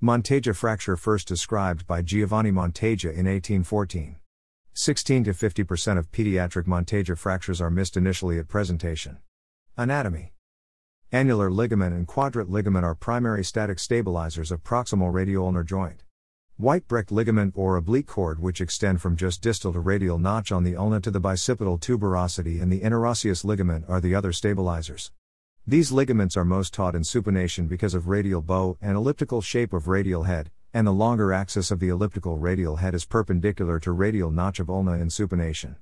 Monteggia fracture first described by Giovanni Monteggia in 1814. 16 to 50% of pediatric Monteggia fractures are missed initially at presentation. Anatomy Annular ligament and quadrate ligament are primary static stabilizers of proximal radioulnar joint. Weitbrecht ligament or oblique cord which extend from just distal to radial notch on the ulna to the bicipital tuberosity and the interosseous ligament are the other stabilizers. These ligaments are most taut in supination because of radial bow and elliptical shape of radial head, and the longer axis of the elliptical radial head is perpendicular to radial notch of ulna in supination.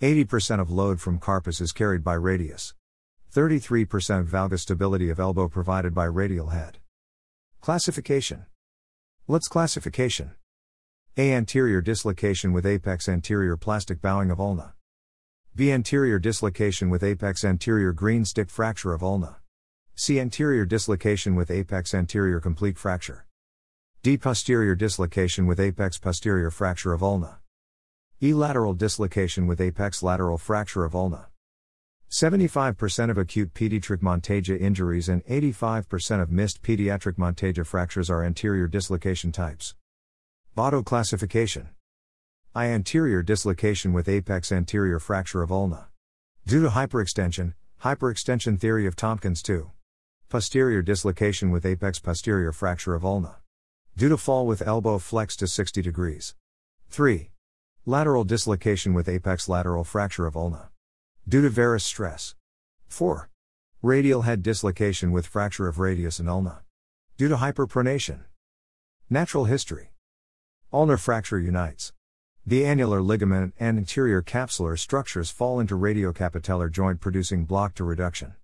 80% of load from carpus is carried by radius. 33% valgus stability of elbow provided by radial head. Classification. Letts classification. A anterior dislocation with apex anterior plastic bowing of ulna. B. Anterior dislocation with apex anterior green stick fracture of ulna. C. Anterior dislocation with apex anterior complete fracture. D. Posterior dislocation with apex posterior fracture of ulna. E. Lateral dislocation with apex lateral fracture of ulna. 75% of acute pediatric Monteggia injuries and 85% of missed pediatric Monteggia fractures are anterior dislocation types. Bado classification. I. Anterior dislocation with apex anterior fracture of ulna. Due to hyperextension, hyperextension theory of Tompkins 2. Posterior dislocation with apex posterior fracture of ulna. Due to fall with elbow flexed to 60 degrees. 3. Lateral dislocation with apex lateral fracture of ulna. Due to varus stress. 4. Radial head dislocation with fracture of radius and ulna. Due to hyperpronation. Natural history. Ulnar fracture unites. The annular ligament and anterior capsular structures fall into radiocapitellar joint producing block to reduction.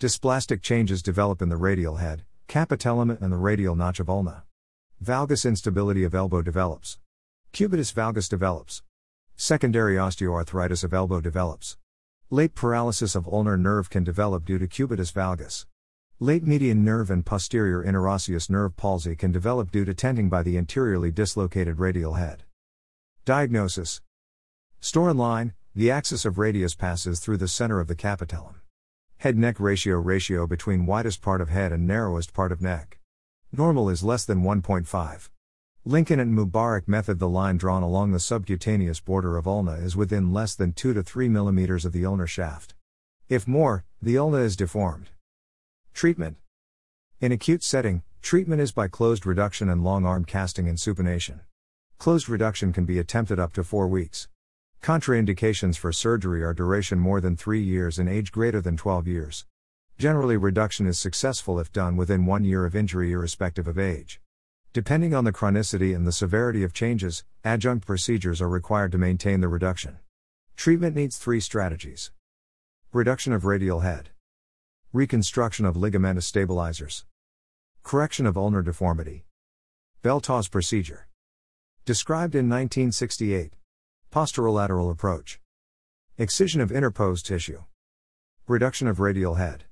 Dysplastic changes develop in the radial head, capitellum and the radial notch of ulna. Valgus instability of elbow develops. Cubitus valgus develops. Secondary osteoarthritis of elbow develops. Late paralysis of ulnar nerve can develop due to cubitus valgus. Late median nerve and posterior interosseous nerve palsy can develop due to tenting by the anteriorly dislocated radial head. Diagnosis Storen line, the axis of radius passes through the center of the capitellum. Head neck ratio ratio between widest part of head and narrowest part of neck. Normal is less than 1.5. Lincoln and Mubarak method the line drawn along the subcutaneous border of ulna is within less than 2 to 3 mm of the ulnar shaft. If more, the ulna is deformed. Treatment In acute setting, treatment is by closed reduction and long arm casting and supination. Closed reduction can be attempted up to 4 weeks. Contraindications for surgery are duration more than 3 years and age greater than 12 years. Generally, reduction is successful if done within 1 year of injury, irrespective of age. Depending on the chronicity and the severity of changes, adjunct procedures are required to maintain the reduction. Treatment needs three strategies reduction of radial head, reconstruction of ligamentous stabilizers, correction of ulnar deformity, Bell-Tawse procedure. Described in 1968. Posterolateral approach. Excision of interposed tissue. Reduction of radial head.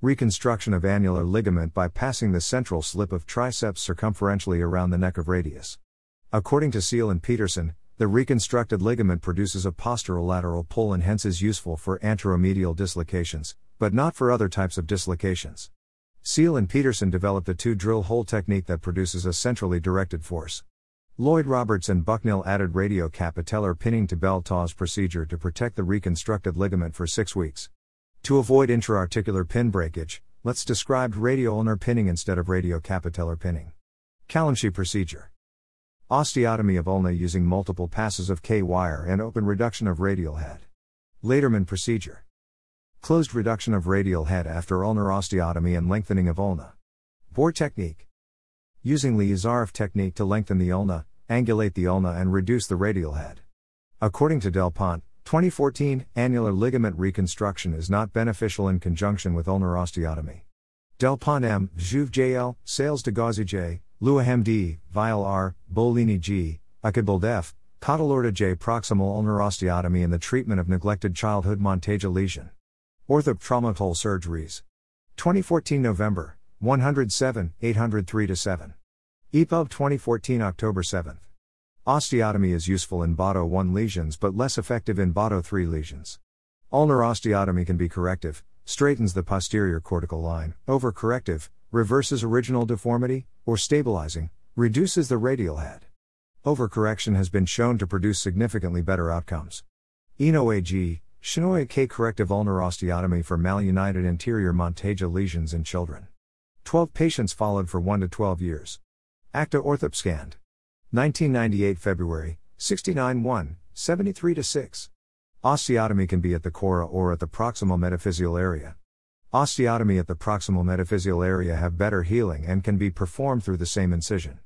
Reconstruction of annular ligament by passing the central slip of triceps circumferentially around the neck of radius. According to Seel and Peterson, the reconstructed ligament produces a posterolateral pull and hence is useful for anteromedial dislocations, but not for other types of dislocations. Seel and Peterson developed a two drill hole technique that produces a centrally directed force. Lloyd Roberts and Bucknill added radiocapitellar pinning to Bell-Tawse procedure to protect the reconstructed ligament for six weeks. To avoid intra-articular pin breakage, Letts describe radioulnar pinning instead of radiocapitellar pinning. Kalamchi procedure. Osteotomy of ulna using multiple passes of K-wire and open reduction of radial head. Lederman procedure. Closed reduction of radial head after ulnar osteotomy and lengthening of ulna. Bor technique. Using Ilizarov technique to lengthen the ulna, angulate the ulna and reduce the radial head. According to Delpont, 2014, annular ligament reconstruction is not beneficial in conjunction with ulnar osteotomy. Delpont M, Jouve JL, Sales de Gauzy J, Louahem D, Vialle R, Bollini G, Accadbled F, Cottalorda J. Proximal ulnar osteotomy in the treatment of neglected childhood Monteggia lesion. Orthotraumatol surgeries. 2014 November. 107, 803 7. EPUB 2014 October 7. Osteotomy is useful in Bado 1 lesions but less effective in Bado 3 lesions. Ulnar osteotomy can be corrective, straightens the posterior cortical line, overcorrective, reverses original deformity, or stabilizing, reduces the radial head. Overcorrection has been shown to produce significantly better outcomes. Eno AG, K corrective ulnar osteotomy for malunited anterior Monteggia lesions in children. 12 patients followed for 1 to 12 years. Acta orthopscanned. 1998 February, 69 1, 73 to 6. Osteotomy can be at the cora or at the proximal metaphyseal area. Osteotomy at the proximal metaphyseal area have better healing and can be performed through the same incision.